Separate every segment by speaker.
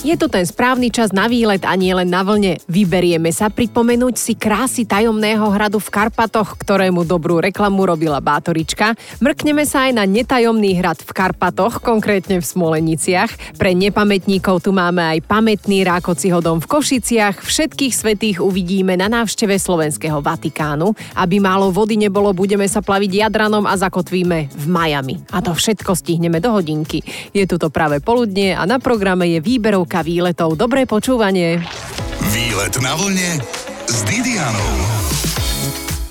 Speaker 1: Je to ten správny čas na výlet a nie len na vlne. Vyberieme sa pripomenúť si krásy tajomného hradu v Karpatoch, ktorému dobrú reklamu robila Bátorička. Mrkneme sa aj na netajomný hrad v Karpatoch, konkrétne v Smoleniciach. Pre nepamätníkov tu máme aj pamätný Rákociho dom v Košiciach. Všetkých svetých uvidíme na návšteve Slovenského Vatikánu. Aby málo vody nebolo, budeme sa plaviť Jadranom a zakotvíme v Miami. A to všetko stihneme do hodinky. Je tu to práve poludnie a na programe je výberov ponuka výletov. Dobré počúvanie.
Speaker 2: Výlet na vlne s Didianou.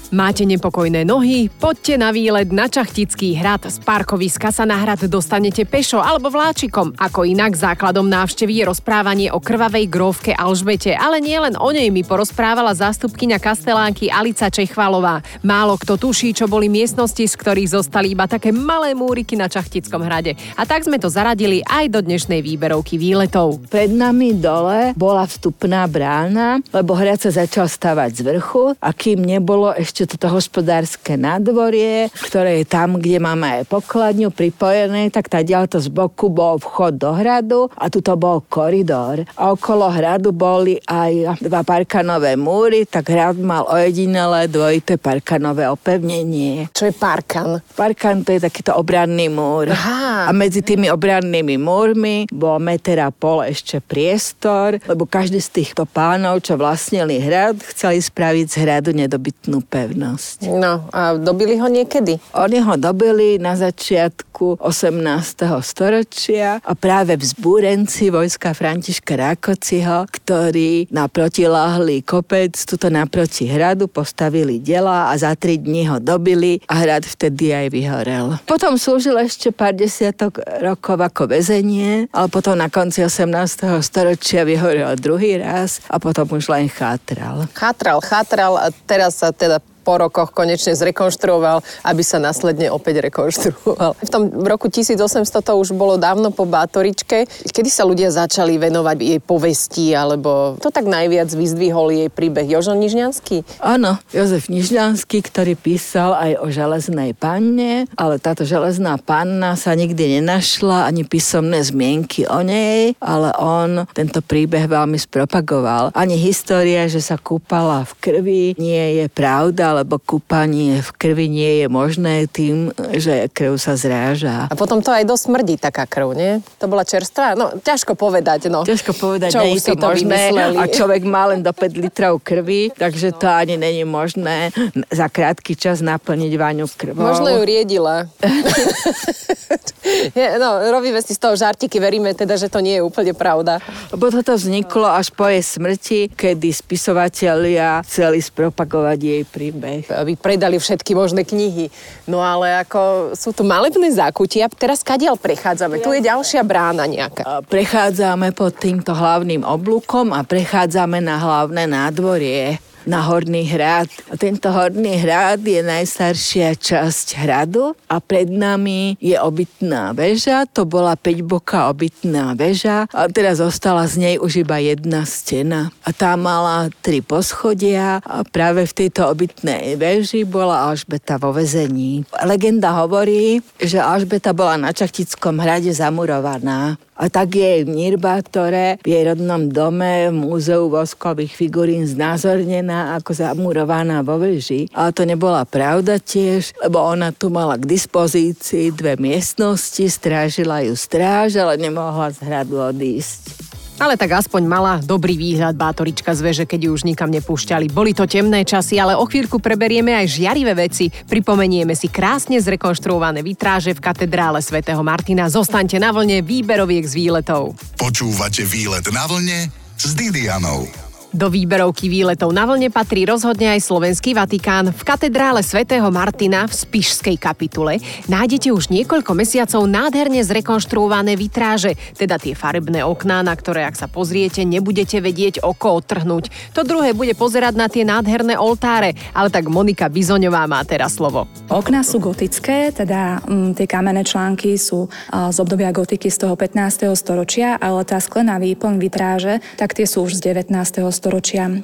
Speaker 1: Máte nepokojné nohy? Poďte na výlet na Čachtický hrad. Z parkoviska sa na hrad dostanete pešo alebo vláčikom. Ako inak základom návštevy je rozprávanie o krvavej grófke Alžbete, ale nie len o nej mi porozprávala zástupkyňa kastelánky Alica Čechvalová. Málo kto tuší, čo boli miestnosti, z ktorých zostali iba také malé múriky na Čachtickom hrade. A tak sme to zaradili aj do dnešnej výberovky výletov.
Speaker 3: Pred nami dole bola vstupná brána, lebo hrad sa začal stavať z vrchu a kým nebolo ešte ešte toto hospodárske nádvorie, ktoré je tam, kde máme aj pokladňu pripojené, tak tá to z boku bol vchod do hradu a tuto bol koridor. A okolo hradu boli aj dva parkanové múry, tak hrad mal ojedinelé dvojité parkanové opevnenie.
Speaker 1: Čo je parkan?
Speaker 3: Parkan to je takýto obranný múr.
Speaker 1: Aha.
Speaker 3: A medzi tými obrannými múrmi bol meter a pol ešte priestor, lebo každý z týchto pánov, čo vlastnili hrad, chceli spraviť z hradu nedobytnú pevnosť pevnosť.
Speaker 1: No a dobili ho niekedy?
Speaker 3: Oni ho dobili na začiatku 18. storočia a práve vzbúrenci vojska Františka Rákociho, ktorí na protiláhlý kopec tuto naproti hradu postavili dela a za tri dní ho dobili a hrad vtedy aj vyhorel. Potom slúžil ešte pár desiatok rokov ako väzenie, ale potom na konci 18. storočia vyhorel druhý raz a potom už len chátral.
Speaker 1: Chátral, chátral a teraz sa teda po rokoch konečne zrekonštruoval, aby sa následne opäť rekonštruoval. V tom roku 1800 to už bolo dávno po Bátoričke, kedy sa ľudia začali venovať jej povesti, alebo to tak najviac vyzdvihol jej príbeh Jožo Nižňanský?
Speaker 3: Áno, Jozef Nižňanský, ktorý písal aj o železnej panne, ale táto železná panna sa nikdy nenašla, ani písomné zmienky o nej, ale on tento príbeh veľmi spropagoval. Ani história, že sa kúpala v krvi, nie je pravda, lebo kúpanie v krvi nie je možné tým, že krv sa zráža.
Speaker 1: A potom to aj dosť smrdí taká krv, nie? To bola čerstvá? No, ťažko povedať, no.
Speaker 3: Ťažko povedať,
Speaker 1: Čo
Speaker 3: nie je to, to možné.
Speaker 1: Vymysleli?
Speaker 3: A človek má len do 5 litrov krvi, takže to ani není možné za krátky čas naplniť váňu krvou.
Speaker 1: Možno ju riedila. no, robíme si z toho žartiky, veríme teda, že to nie je úplne pravda.
Speaker 3: Lebo toto vzniklo až po jej smrti, kedy spisovatelia chceli spropagovať jej príbeh
Speaker 1: príbeh. Aby predali všetky možné knihy. No ale ako sú tu malebné zákutia. Teraz kadiaľ prechádzame? Tu je ďalšia brána nejaká.
Speaker 3: Prechádzame pod týmto hlavným oblúkom a prechádzame na hlavné nádvorie na Horný hrad. A tento Horný hrad je najstaršia časť hradu a pred nami je obytná väža. To bola 5-boká obytná väža a teraz zostala z nej už iba jedna stena. A tá mala tri poschodia a práve v tejto obytnej väži bola Alžbeta vo vezení. Legenda hovorí, že Alžbeta bola na Čachtickom hrade zamurovaná a tak je v Nirbátore, v jej rodnom dome, v múzeu voskových figurín znázornená ako zamurovaná vo veži. Ale to nebola pravda tiež, lebo ona tu mala k dispozícii dve miestnosti, strážila ju stráž, ale nemohla z hradu odísť.
Speaker 1: Ale tak aspoň mala dobrý výhľad bátorička z veže, keď ju už nikam nepúšťali. Boli to temné časy, ale o chvíľku preberieme aj žiarivé veci. Pripomenieme si krásne zrekonštruované vitráže v katedrále svätého Martina. Zostaňte na vlne výberoviek z výletov.
Speaker 2: Počúvate výlet na vlne s Didianou.
Speaker 1: Do výberovky výletov na vlne patrí rozhodne aj Slovenský Vatikán. V katedrále svätého Martina v Spišskej kapitule nájdete už niekoľko mesiacov nádherne zrekonštruované vitráže, teda tie farebné okná, na ktoré ak sa pozriete, nebudete vedieť oko odtrhnúť. To druhé bude pozerať na tie nádherné oltáre, ale tak Monika Bizoňová má teraz slovo.
Speaker 4: Okná sú gotické, teda m, mm, tie kamenné články sú z obdobia gotiky z toho 15. storočia, ale tá sklená výplň vitráže, tak tie sú už z 19 storočia.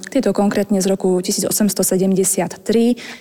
Speaker 4: Tieto konkrétne z roku 1873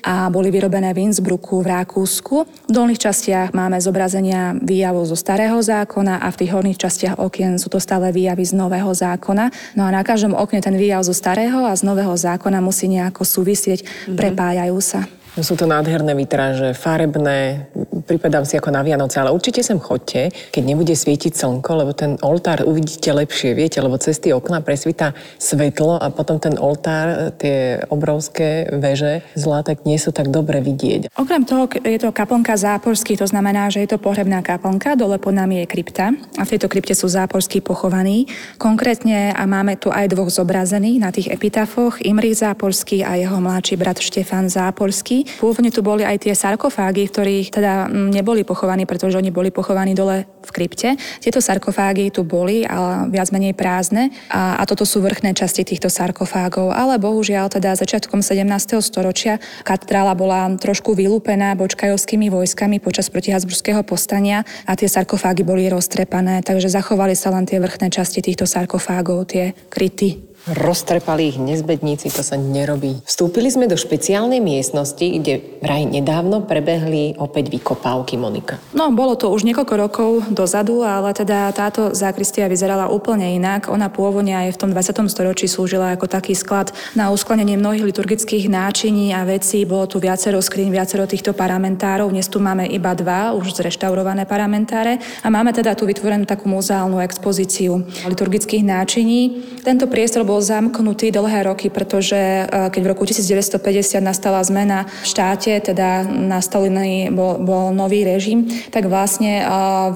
Speaker 4: a boli vyrobené v Innsbrucku v Rakúsku. V dolných častiach máme zobrazenia výjavov zo starého zákona a v tých horných častiach okien sú to stále výjavy z nového zákona. No a na každom okne ten výjav zo starého a z nového zákona musí nejako súvisieť, mm-hmm. prepájajú sa.
Speaker 5: Sú to nádherné vitráže, farebné, pripadám si ako na Vianoce, ale určite sem chodte, keď nebude svietiť slnko, lebo ten oltár uvidíte lepšie, viete, lebo cez tie okna presvíta svetlo a potom ten oltár, tie obrovské veže zlaté nie sú tak dobre vidieť.
Speaker 4: Okrem toho je to kaplnka záporský, to znamená, že je to pohrebná kaplnka, dole pod nami je krypta a v tejto krypte sú záporskí pochovaní. Konkrétne a máme tu aj dvoch zobrazených na tých epitafoch, Imrich Záporský a jeho mladší brat Štefan Záporský. Pôvodne tu boli aj tie sarkofágy, v ktorých teda mm, neboli pochovaní, pretože oni boli pochovaní dole v krypte. Tieto sarkofágy tu boli, ale viac menej prázdne a, a toto sú vrchné časti týchto sarkofágov. Ale bohužiaľ teda začiatkom 17. storočia katedrála bola trošku vylúpená bočkajovskými vojskami počas protihabsburského postania a tie sarkofágy boli roztrepané, takže zachovali sa len tie vrchné časti týchto sarkofágov, tie kryty
Speaker 5: roztrepali ich nezbedníci, to sa nerobí. Vstúpili sme do špeciálnej miestnosti, kde vraj nedávno prebehli opäť vykopávky, Monika.
Speaker 4: No, bolo to už niekoľko rokov dozadu, ale teda táto zákristia vyzerala úplne inak. Ona pôvodne aj v tom 20. storočí slúžila ako taký sklad na uskladnenie mnohých liturgických náčiní a vecí. Bolo tu viacero skrín, viacero týchto paramentárov. Dnes tu máme iba dva, už zreštaurované paramentáre. A máme teda tu vytvorenú takú muzeálnu expozíciu liturgických náčiní. Tento priestor bol bol zamknutý dlhé roky, pretože e, keď v roku 1950 nastala zmena v štáte, teda nastolený bol, bol nový režim, tak vlastne e,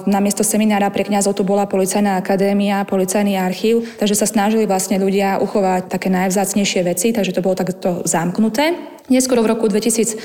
Speaker 4: namiesto seminára pre kňazov tu bola policajná akadémia, policajný archív, takže sa snažili vlastne ľudia uchovať také najvzácnejšie veci, takže to bolo takto zamknuté. Neskoro v roku 2006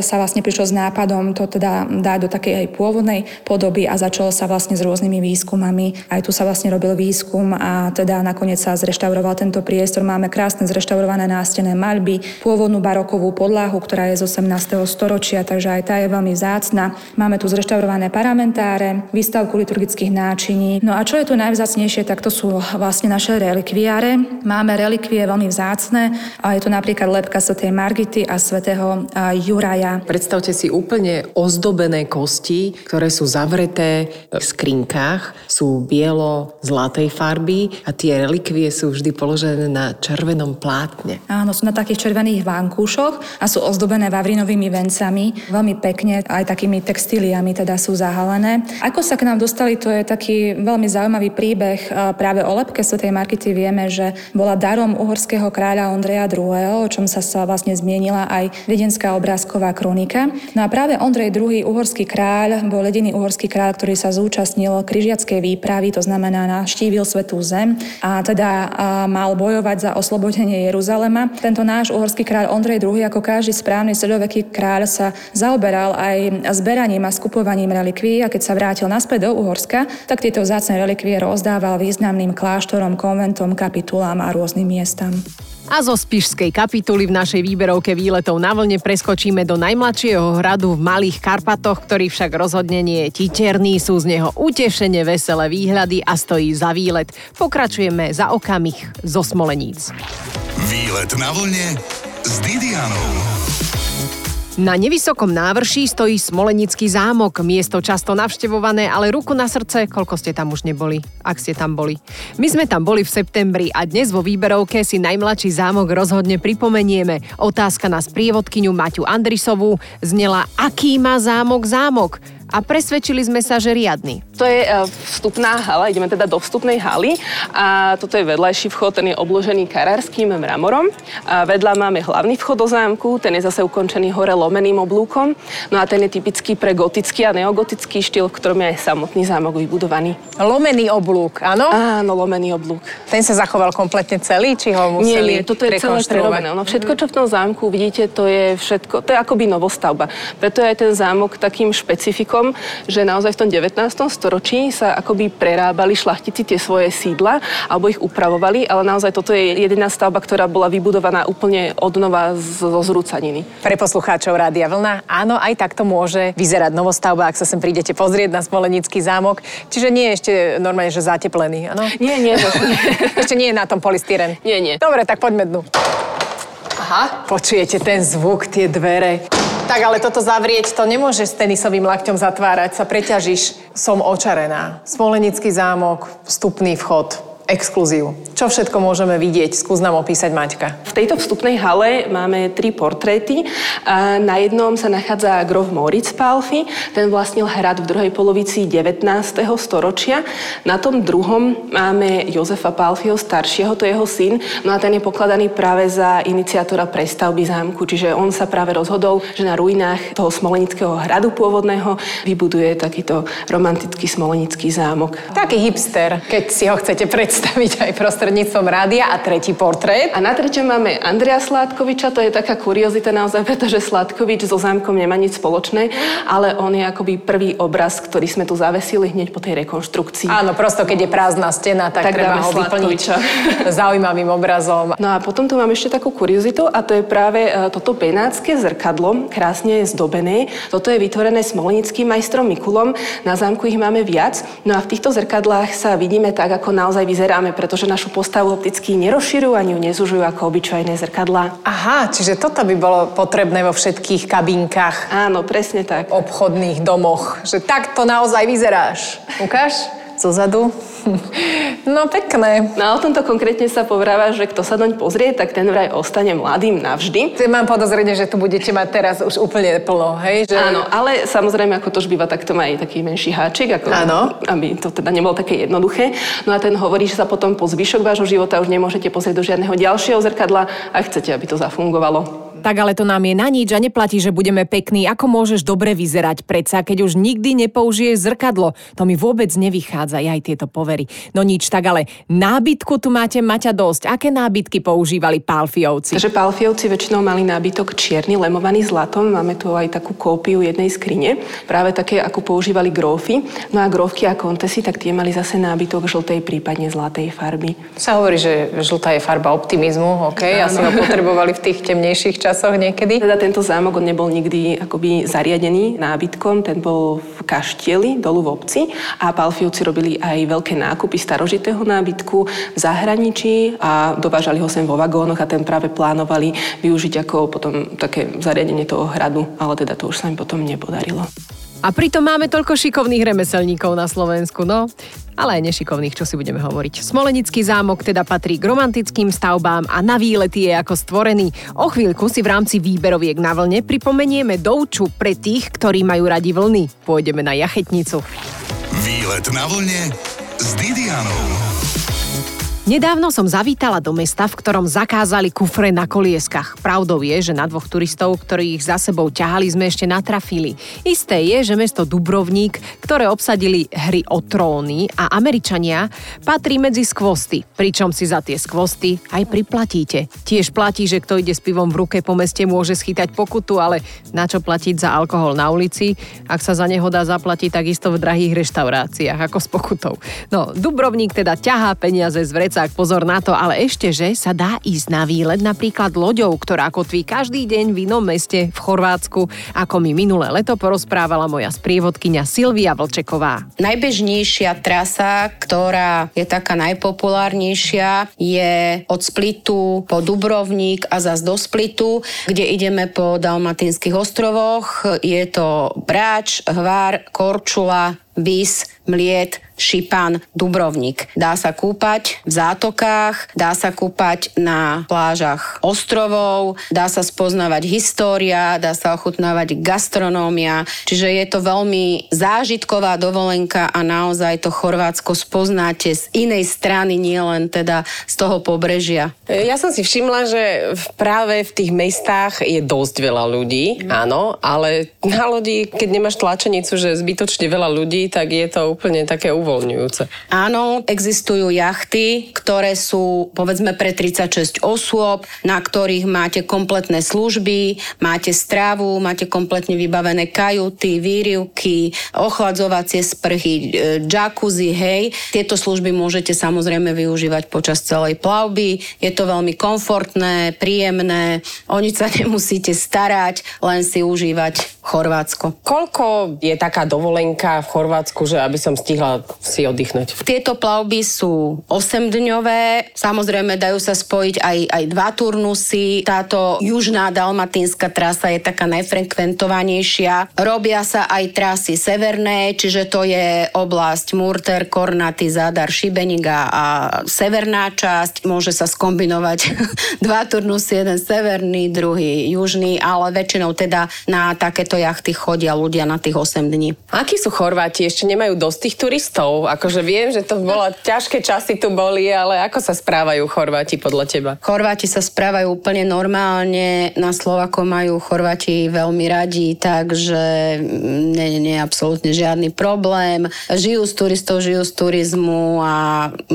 Speaker 4: sa vlastne prišlo s nápadom to teda dať do takej aj pôvodnej podoby a začalo sa vlastne s rôznymi výskumami. Aj tu sa vlastne robil výskum a teda nakoniec sa zreštauroval tento priestor. Máme krásne zreštaurované nástené maľby, pôvodnú barokovú podlahu, ktorá je z 18. storočia, takže aj tá je veľmi vzácna. Máme tu zreštaurované paramentáre, výstavku liturgických náčiní. No a čo je tu najvzácnejšie, tak to sú vlastne naše relikviáre. Máme relikvie veľmi vzácne a je to napríklad lepka svätej Margity a svätého Juraja.
Speaker 5: Predstavte si úplne ozdobené kosti, ktoré sú zavreté v skrinkách, sú bielo-zlatej farby a tie relikvie sú vždy položené na červenom plátne.
Speaker 4: Áno, sú na takých červených vankúšoch a sú ozdobené vavrinovými vencami. Veľmi pekne, aj takými textíliami teda sú zahalené. Ako sa k nám dostali, to je taký veľmi zaujímavý príbeh. Práve o lepke svätej Markity vieme, že bola darom uhorského kráľa Ondreja II., o čom sa sa vlastne vlastne zmienila aj viedenská obrázková kronika. No a práve Ondrej II. uhorský kráľ bol jediný uhorský kráľ, ktorý sa zúčastnil križiackej výpravy, to znamená navštívil Svetú zem a teda mal bojovať za oslobodenie Jeruzalema. Tento náš uhorský kráľ Ondrej II. ako každý správny stredoveký kráľ sa zaoberal aj zberaním a skupovaním relikví a keď sa vrátil naspäť do Uhorska, tak tieto vzácne relikvie rozdával významným kláštorom, konventom, kapitulám a rôznym miestam.
Speaker 1: A zo Spišskej kapituly v našej výberovke výletov na vlne preskočíme do najmladšieho hradu v Malých Karpatoch, ktorý však rozhodne nie je titerný, sú z neho utešene veselé výhľady a stojí za výlet. Pokračujeme za okamih zo Smoleníc.
Speaker 2: Výlet na vlne s Didianou.
Speaker 1: Na nevysokom návrší stojí Smolenický zámok, miesto často navštevované, ale ruku na srdce, koľko ste tam už neboli, ak ste tam boli. My sme tam boli v septembri a dnes vo výberovke si najmladší zámok rozhodne pripomenieme. Otázka na sprievodkyňu Maťu Andrisovú znela, aký má zámok zámok? A presvedčili sme sa, že riadny.
Speaker 6: To je e, vstupná hala, ideme teda do vstupnej haly a toto je vedľajší vchod, ten je obložený karárským mramorom. A vedľa máme hlavný vchod do zámku, ten je zase ukončený hore lomeným oblúkom. No a ten je typický pre gotický a neogotický štýl, v ktorom je aj samotný zámok vybudovaný.
Speaker 1: Lomený oblúk, áno?
Speaker 6: Áno, lomený oblúk.
Speaker 1: Ten sa zachoval kompletne celý, či ho museli
Speaker 6: Nie, nie, toto je celé prerobené. No, všetko, čo v tom zámku vidíte, to je všetko, to je akoby novostavba. Preto je aj ten zámok takým špecifikom, tom, že naozaj v tom 19. storočí sa akoby prerábali šlachtici tie svoje sídla alebo ich upravovali, ale naozaj toto je jediná stavba, ktorá bola vybudovaná úplne odnova zo zrúcaniny.
Speaker 5: Pre poslucháčov Rádia Vlna, áno, aj takto môže vyzerať novostavba, ak sa sem prídete pozrieť na Smolenický zámok. Čiže nie je ešte normálne, že zateplený, áno?
Speaker 6: Nie, nie.
Speaker 5: Ešte nie je na tom polystyren.
Speaker 6: Nie, nie.
Speaker 5: Dobre, tak poďme dnu. Aha, počujete ten zvuk, tie dvere. Tak ale toto zavrieť, to nemôžeš s tenisovým lakťom zatvárať, sa preťažíš. Som očarená. Smolenický zámok, vstupný vchod, exkluziu. Čo všetko môžeme vidieť? Skús nám opísať, Maťka.
Speaker 6: V tejto vstupnej hale máme tri portréty. A na jednom sa nachádza grof Moritz Palfi. Ten vlastnil hrad v druhej polovici 19. storočia. Na tom druhom máme Jozefa Palfiho staršieho, to je jeho syn. No a ten je pokladaný práve za iniciátora prestavby zámku. Čiže on sa práve rozhodol, že na ruinách toho smolenického hradu pôvodného vybuduje takýto romantický smolenický zámok.
Speaker 5: Taký hipster, keď si ho chcete predstaviť predstaviť aj prostredníctvom rádia a tretí portrét.
Speaker 6: A na treťom máme Andrea Sládkoviča, to je taká kuriozita naozaj, pretože Sládkovič so zámkom nemá nič spoločné, ale on je akoby prvý obraz, ktorý sme tu zavesili hneď po tej rekonštrukcii.
Speaker 5: Áno, prosto keď je prázdna stena, tak, tak treba ho vyplniť zaujímavým obrazom.
Speaker 6: No a potom tu máme ešte takú kuriozitu a to je práve e, toto benátske zrkadlo, krásne zdobené. Toto je vytvorené smolnickým majstrom Mikulom. Na zámku ich máme viac. No a v týchto zrkadlách sa vidíme tak, ako naozaj vyzerá pozeráme, pretože našu postavu opticky nerozširujú ani ju nezužujú ako obyčajné zrkadlá.
Speaker 5: Aha, čiže toto by bolo potrebné vo všetkých kabinkách.
Speaker 6: Áno, presne tak.
Speaker 5: Obchodných domoch, že takto naozaj vyzeráš. Ukáž? Zozadu? No pekné.
Speaker 6: No a o tomto konkrétne sa povráva, že kto sa doň pozrie, tak ten vraj ostane mladým navždy.
Speaker 5: Ty mám podozrenie, že tu budete mať teraz už úplne plno, hej? Že...
Speaker 6: Áno, ale samozrejme, ako to už býva, tak to má aj taký menší háčik, ako, Áno. aby to teda nebolo také jednoduché. No a ten hovorí, že sa potom po zvyšok vášho života už nemôžete pozrieť do žiadneho ďalšieho zrkadla a chcete, aby to zafungovalo.
Speaker 1: Tak ale to nám je na nič a neplatí, že budeme pekní. Ako môžeš dobre vyzerať predsa, keď už nikdy nepoužiješ zrkadlo? To mi vôbec nevychádza, aj tieto povery. No nič, tak ale nábytku tu máte Maťa dosť. Aké nábytky používali Pálfiovci?
Speaker 6: Takže Pálfiovci väčšinou mali nábytok čierny, lemovaný zlatom. Máme tu aj takú kópiu jednej skrine. Práve také, ako používali grófy. No a grófky a kontesy, tak tie mali zase nábytok žltej, prípadne zlatej farby.
Speaker 5: Sa hovorí, že žltá je farba optimizmu, ok? Asi ho potrebovali v tých temnejších časoch časoch niekedy?
Speaker 6: Teda tento zámok on nebol nikdy akoby zariadený nábytkom, ten bol v kaštieli dolu v obci a Palfiovci robili aj veľké nákupy starožitého nábytku v zahraničí a dovážali ho sem vo vagónoch a ten práve plánovali využiť ako potom také zariadenie toho hradu, ale teda to už sa im potom nepodarilo.
Speaker 1: A pritom máme toľko šikovných remeselníkov na Slovensku, no. Ale aj nešikovných, čo si budeme hovoriť. Smolenický zámok teda patrí k romantickým stavbám a na výlety je ako stvorený. O chvíľku si v rámci výberoviek na vlne pripomenieme douču pre tých, ktorí majú radi vlny. Pôjdeme na jachetnicu.
Speaker 2: Výlet na vlne s Didianou.
Speaker 1: Nedávno som zavítala do mesta, v ktorom zakázali kufre na kolieskach. Pravdou je, že na dvoch turistov, ktorí ich za sebou ťahali, sme ešte natrafili. Isté je, že mesto Dubrovník, ktoré obsadili hry o tróny a Američania, patrí medzi skvosty, pričom si za tie skvosty aj priplatíte. Tiež platí, že kto ide s pivom v ruke po meste môže schytať pokutu, ale na čo platiť za alkohol na ulici, ak sa za neho dá zaplatiť takisto v drahých reštauráciách ako s pokutou. No, Dubrovník teda ťahá peniaze z vrec vecák, pozor na to, ale ešte, že sa dá ísť na výlet napríklad loďou, ktorá kotví každý deň v inom meste v Chorvátsku, ako mi minulé leto porozprávala moja sprievodkynia Silvia Vlčeková.
Speaker 7: Najbežnejšia trasa, ktorá je taká najpopulárnejšia, je od Splitu po Dubrovník a zas do Splitu, kde ideme po Dalmatinských ostrovoch. Je to Bráč, Hvár, Korčula, Vis, Mliet, Šipan, Dubrovnik. Dá sa kúpať v zátokách, dá sa kúpať na plážach ostrovov, dá sa spoznávať história, dá sa ochutnávať gastronómia, čiže je to veľmi zážitková dovolenka a naozaj to Chorvátsko spoznáte z inej strany, nielen teda z toho pobrežia.
Speaker 5: Ja som si všimla, že práve v tých mestách je dosť veľa ľudí, mm. áno, ale na lodi, keď nemáš tlačenicu, že zbytočne veľa ľudí, tak je to úplne také uvoľňujúce.
Speaker 7: Áno, existujú jachty, ktoré sú povedzme pre 36 osôb, na ktorých máte kompletné služby, máte stravu, máte kompletne vybavené kajuty, výrivky, ochladzovacie sprchy, e, jacuzzi, hej. Tieto služby môžete samozrejme využívať počas celej plavby. Je to veľmi komfortné, príjemné, o nič sa nemusíte starať, len si užívať Chorvátsko.
Speaker 5: Koľko je taká dovolenka v Chorvátsku, že aby som stihla si oddychnúť?
Speaker 7: Tieto plavby sú 8-dňové, samozrejme dajú sa spojiť aj, aj dva turnusy. Táto južná dalmatínska trasa je taká najfrekventovanejšia. Robia sa aj trasy severné, čiže to je oblasť Murter, Kornaty, Zadar, Šibeniga a severná časť. Môže sa skombinovať dva turnusy, jeden severný, druhý južný, ale väčšinou teda na takéto takéto jachty chodia ľudia na tých 8 dní.
Speaker 5: Akí sú Chorváti? Ešte nemajú dosť tých turistov? Akože viem, že to bola ťažké časy tu boli, ale ako sa správajú Chorváti podľa teba?
Speaker 7: Chorváti sa správajú úplne normálne. Na Slovako majú Chorváti veľmi radi, takže nie, nie, nie absolútne žiadny problém. Žijú z turistov, žijú z turizmu a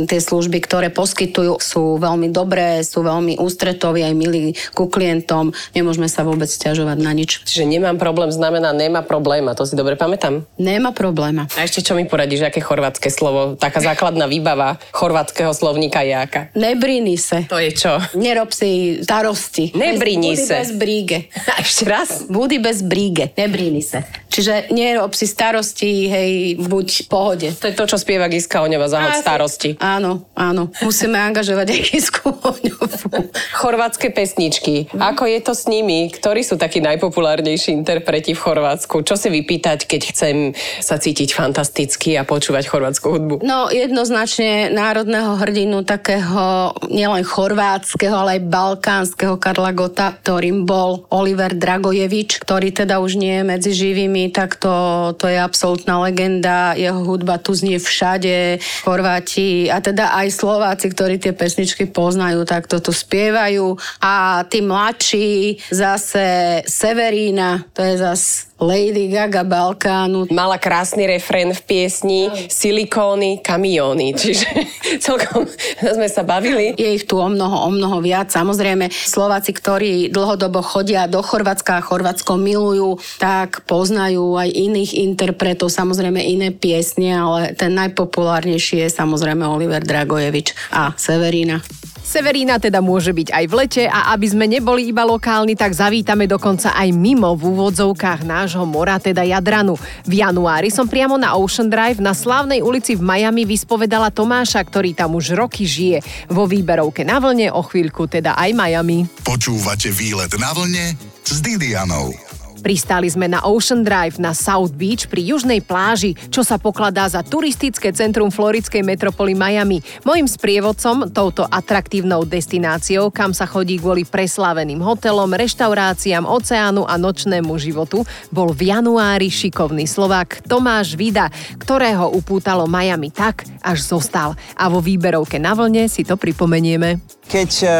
Speaker 7: tie služby, ktoré poskytujú, sú veľmi dobré, sú veľmi ústretoví aj milí ku klientom. Nemôžeme sa vôbec stiažovať na nič.
Speaker 5: Čiže nemám problém problém znamená nemá probléma, to si dobre pamätám?
Speaker 7: Nemá probléma.
Speaker 5: A ešte čo mi poradíš, aké chorvátske slovo, taká základná výbava chorvátskeho slovníka je aká?
Speaker 7: Nebrini se.
Speaker 5: To je čo?
Speaker 7: Nerob si starosti.
Speaker 5: Nebrini
Speaker 7: se. bez bríge.
Speaker 5: A ešte raz?
Speaker 7: Budi bez bríge. Nebrini se. Čiže nerob si starosti, hej, buď v pohode.
Speaker 5: To je to, čo spieva Giska Oňova, zahod starosti.
Speaker 7: Áno, áno. Musíme angažovať aj Gisku Oňovu.
Speaker 5: Chorvátske pesničky. Ako je to s nimi? Ktorí sú takí najpopulárnejší interpreti? Preti v Chorvátsku? Čo si vypýtať, keď chcem sa cítiť fantasticky a počúvať chorvátsku hudbu?
Speaker 7: No jednoznačne národného hrdinu takého nielen chorvátskeho, ale aj balkánskeho Karla Gota, ktorým bol Oliver Dragojevič, ktorý teda už nie je medzi živými, tak to, to je absolútna legenda. Jeho hudba tu znie všade. Chorváti a teda aj Slováci, ktorí tie pesničky poznajú, tak to tu spievajú. A tí mladší zase Severína, to je zas Lady Gaga Balkánu.
Speaker 5: Mala krásny refrén v piesni Silikóny, kamióny, čiže celkom sme sa bavili.
Speaker 7: Je ich tu o mnoho, o mnoho viac. Samozrejme, Slováci, ktorí dlhodobo chodia do Chorvátska a Chorvátsko milujú, tak poznajú aj iných interpretov, samozrejme iné piesne, ale ten najpopulárnejší je samozrejme Oliver Dragojevič a Severina.
Speaker 1: Severína teda môže byť aj v lete a aby sme neboli iba lokálni, tak zavítame dokonca aj mimo v úvodzovkách nášho mora, teda Jadranu. V januári som priamo na Ocean Drive na slávnej ulici v Miami vyspovedala Tomáša, ktorý tam už roky žije. Vo výberovke na vlne o chvíľku teda aj Miami.
Speaker 2: Počúvate výlet na vlne s Didianou.
Speaker 1: Pristáli sme na Ocean Drive na South Beach pri južnej pláži, čo sa pokladá za turistické centrum floridskej metropoly Miami. Mojím sprievodcom, touto atraktívnou destináciou, kam sa chodí kvôli presláveným hotelom, reštauráciám, oceánu a nočnému životu, bol v januári šikovný Slovák Tomáš Vida, ktorého upútalo Miami tak, až zostal. A vo výberovke na vlne si to pripomenieme.
Speaker 8: Keď uh,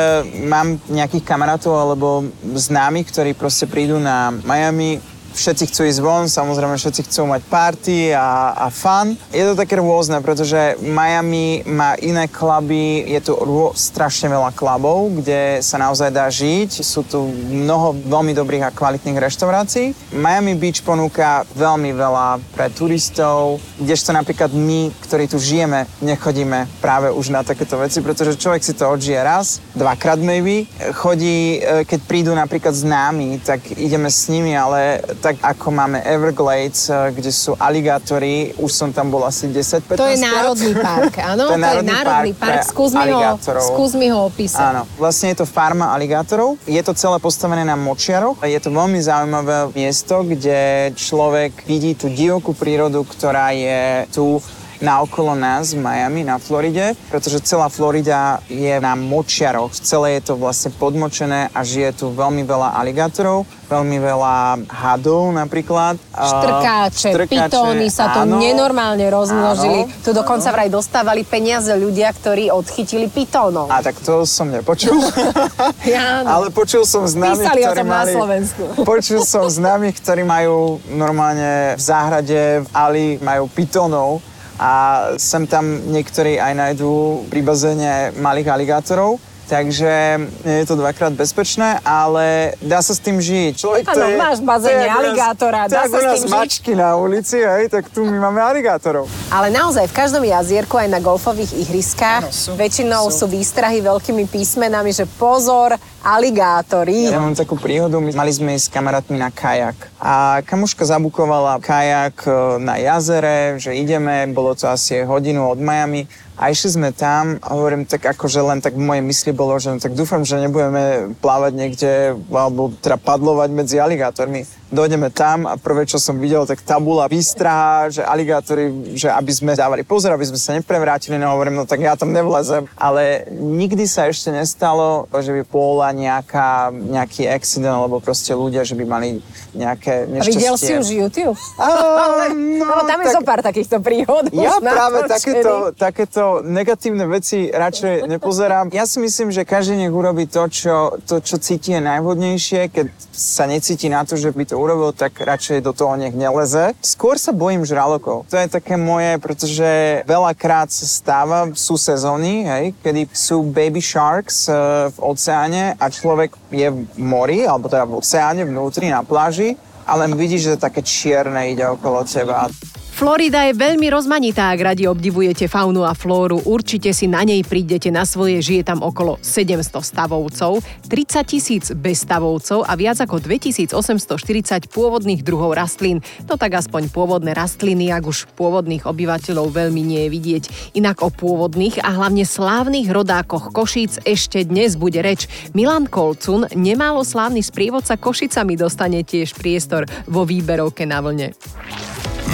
Speaker 8: mám nejakých kamarátov alebo známych, ktorí proste prídu na Miami, všetci chcú ísť von, samozrejme všetci chcú mať party a, a fun. Je to také rôzne, pretože Miami má iné kluby, je tu rô, strašne veľa klubov, kde sa naozaj dá žiť. Sú tu mnoho veľmi dobrých a kvalitných reštaurácií. Miami Beach ponúka veľmi veľa pre turistov, kdežto napríklad my, ktorí tu žijeme, nechodíme práve už na takéto veci, pretože človek si to odžije raz, dvakrát maybe. Chodí, e, keď prídu napríklad známi, tak ideme s nimi, ale tak ako máme Everglades, eh, kde sú aligátory, už som tam bol asi 10-15
Speaker 1: To je národný park, áno?
Speaker 8: to je národný, to je národný park, park.
Speaker 1: Skús, mi ho, skús mi ho opísať.
Speaker 8: Áno, vlastne je to farma aligátorov. Je to celé postavené na močiaroch. Je to veľmi zaujímavé miesto, kde človek vidí tú divokú prírodu, ktorá je tu naokolo nás v Miami na Floride, pretože celá Florida je na močiaroch. Celé je to vlastne podmočené a žije tu veľmi veľa aligátorov, veľmi veľa hadov napríklad.
Speaker 1: Štrkáče, Štrkáče pitóny sa tu nenormálne rozmnožili. Áno, tu dokonca áno. vraj dostávali peniaze ľudia, ktorí odchytili pitónov.
Speaker 8: A tak to som nepočul. ja, Ale počul som známych,
Speaker 1: Písali
Speaker 8: ktorí mali...
Speaker 1: Na Slovensku.
Speaker 8: Počul som známych, ktorí majú normálne v záhrade, v Ali majú pitónov a sem tam niektorí aj nájdú pri bazéne malých aligátorov takže je to dvakrát bezpečné, ale dá sa s tým žiť.
Speaker 1: Človek to ano, je, máš bazéne aligátora, dá sa s tým žiť.
Speaker 8: mačky na ulici, hej, tak tu my máme aligátorov.
Speaker 1: Ale naozaj, v každom jazierku, aj na golfových ihriskách, ano, sú, väčšinou sú. sú výstrahy veľkými písmenami, že pozor, aligátory.
Speaker 8: Ja mám takú príhodu, my mali sme ísť s kamarátmi na kajak. A kamuška zabukovala kajak e, na jazere, že ideme, bolo to asi hodinu od Miami a išli sme tam a hovorím tak ako, že len tak v mojej mysli bolo, že no, tak dúfam, že nebudeme plávať niekde alebo teda padlovať medzi aligátormi dojdeme tam a prvé, čo som videl, tak tabula výstraha, že aligátory, že aby sme dávali pozor, aby sme sa neprevrátili, no hovorím, no tak ja tam nevlezem. Ale nikdy sa ešte nestalo, že by bola nejaká, nejaký accident, alebo proste ľudia, že by mali nejaké nešťastie.
Speaker 1: Videl si už YouTube? A, no, no, tam je tak, zo pár takýchto príhod.
Speaker 8: Ja práve takéto, takéto negatívne veci radšej nepozerám. Ja si myslím, že každý nech urobí to, čo, to, čo cíti je najvhodnejšie, keď sa necíti na to, že by to urobil, tak radšej do toho nech neleze. Skôr sa bojím žralokov. To je také moje, pretože veľakrát sa stáva, sú sezóny, hej, kedy sú baby sharks uh, v oceáne a človek je v mori, alebo teda v oceáne vnútri na pláži a len vidíš, že také čierne ide okolo teba.
Speaker 1: Florida je veľmi rozmanitá, ak radi obdivujete faunu a flóru. Určite si na nej prídete na svoje, žije tam okolo 700 stavovcov, 30 tisíc bezstavovcov a viac ako 2840 pôvodných druhov rastlín. No tak aspoň pôvodné rastliny, ak už pôvodných obyvateľov veľmi nie je vidieť. Inak o pôvodných a hlavne slávnych rodákoch Košíc ešte dnes bude reč. Milan Kolcun, nemálo slávny sprievodca Košicami dostane tiež priestor vo výberovke na vlne.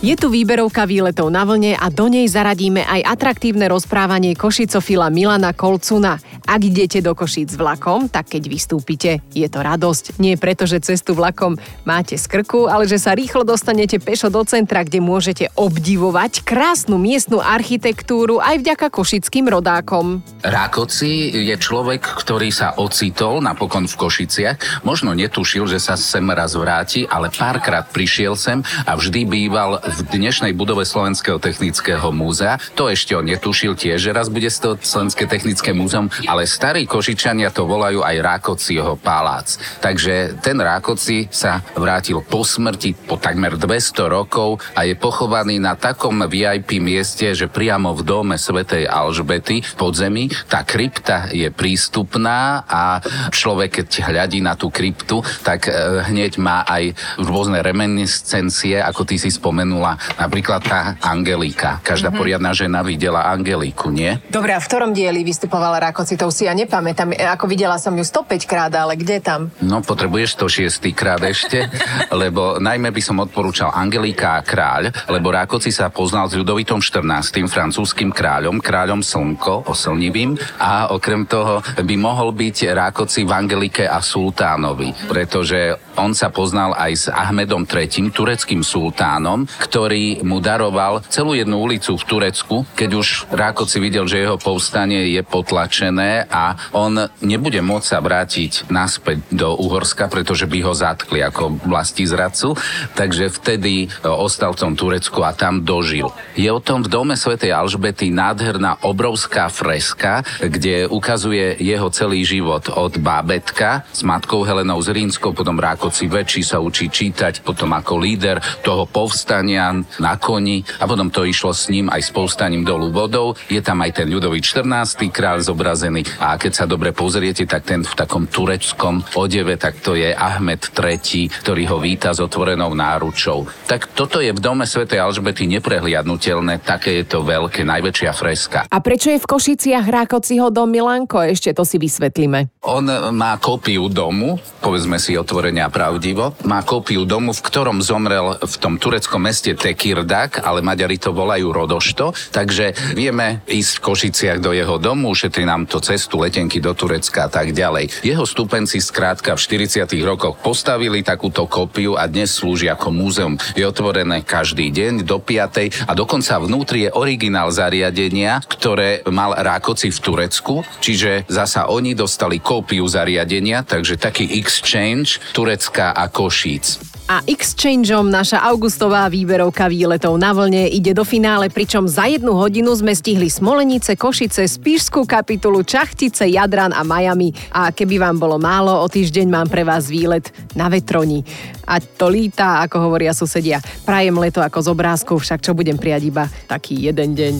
Speaker 1: Je tu výberovka výletov na vlne a do nej zaradíme aj atraktívne rozprávanie košicofila Milana Kolcuna. Ak idete do Košíc vlakom, tak keď vystúpite, je to radosť. Nie preto, že cestu vlakom máte z krku, ale že sa rýchlo dostanete pešo do centra, kde môžete obdivovať krásnu miestnu architektúru aj vďaka košickým rodákom.
Speaker 9: Rákoci je človek, ktorý sa ocitol napokon v Košiciach. Možno netušil, že sa sem raz vráti, ale párkrát prišiel sem a vždy býval v dnešnej budove Slovenského technického múzea. To ešte on netušil tiež, že raz bude toho Slovenské technické múzeum, ale starí Košičania to volajú aj Rákociho palác. Takže ten Rákoci sa vrátil po smrti po takmer 200 rokov a je pochovaný na takom VIP mieste, že priamo v dome svätej Alžbety v podzemí tá krypta je prístupná a človek, keď hľadí na tú kryptu, tak e, hneď má aj rôzne reminiscencie, ako ty si spomenul spomenula napríklad tá Angelika. Každá mm-hmm. poriadna žena videla Angeliku, nie?
Speaker 1: Dobre, a v ktorom dieli vystupovala Rakocitou si ja nepamätám. E, ako videla som ju 105 krát, ale kde tam?
Speaker 9: No, potrebuješ 106 krát ešte, lebo najmä by som odporúčal Angelika a kráľ, lebo Rákoci sa poznal s ľudovitom 14. francúzským kráľom, kráľom Slnko, oslnivým a okrem toho by mohol byť Rákoci v Angelike a sultánovi, pretože on sa poznal aj s Ahmedom III, tureckým sultánom, ktorý mu daroval celú jednu ulicu v Turecku, keď už Rákoci videl, že jeho povstanie je potlačené a on nebude môcť sa vrátiť naspäť do Uhorska, pretože by ho zatkli ako vlasti zradcu, takže vtedy e, ostal v tom Turecku a tam dožil. Je o tom v dome svätej Alžbety nádherná obrovská freska, kde ukazuje jeho celý život od bábetka s matkou Helenou z Rínskou, potom Rákoci väčší sa učí čítať, potom ako líder toho povstania na koni a potom to išlo s ním aj s povstaním dolu vodou. Je tam aj ten ľudový 14. kráľ zobrazený. A keď sa dobre pozriete, tak ten v takom tureckom odeve, tak to je Ahmed III, ktorý ho víta s otvorenou náručou. Tak toto je v dome svätej Alžbety neprehliadnutelné, také je to veľké, najväčšia freska.
Speaker 1: A prečo je v Košiciach Rákociho dom Milanko? Ešte to si vysvetlíme.
Speaker 9: On má kópiu domu, povedzme si otvorene a pravdivo, má kópiu domu, v ktorom zomrel v tom tureckom meste Tekirdak, ale Maďari to volajú Rodošto, takže vieme ísť v Košiciach do jeho domu, ušetrí nám to cestu, letenky do Turecka a tak ďalej. Jeho stupenci skrátka v 40. rokoch postavili takúto kópiu a dnes slúži ako múzeum. Je otvorené každý deň do 5. a dokonca vnútri je originál zariadenia, ktoré mal Rákoci v Turecku, čiže zasa oni dostali kópiu zariadenia, takže taký exchange Turecka a Košíc.
Speaker 1: A Exchangeom naša augustová výberovka výletov na vlne ide do finále, pričom za jednu hodinu sme stihli Smolenice, Košice, Spišskú kapitulu, Čachtice, Jadran a Miami. A keby vám bolo málo, o týždeň mám pre vás výlet na vetroni. A to líta, ako hovoria susedia. Prajem leto ako z obrázkov, však čo budem prijať iba taký jeden deň.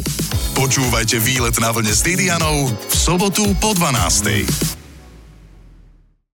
Speaker 2: Počúvajte výlet na vlne s Didianou v sobotu po 12.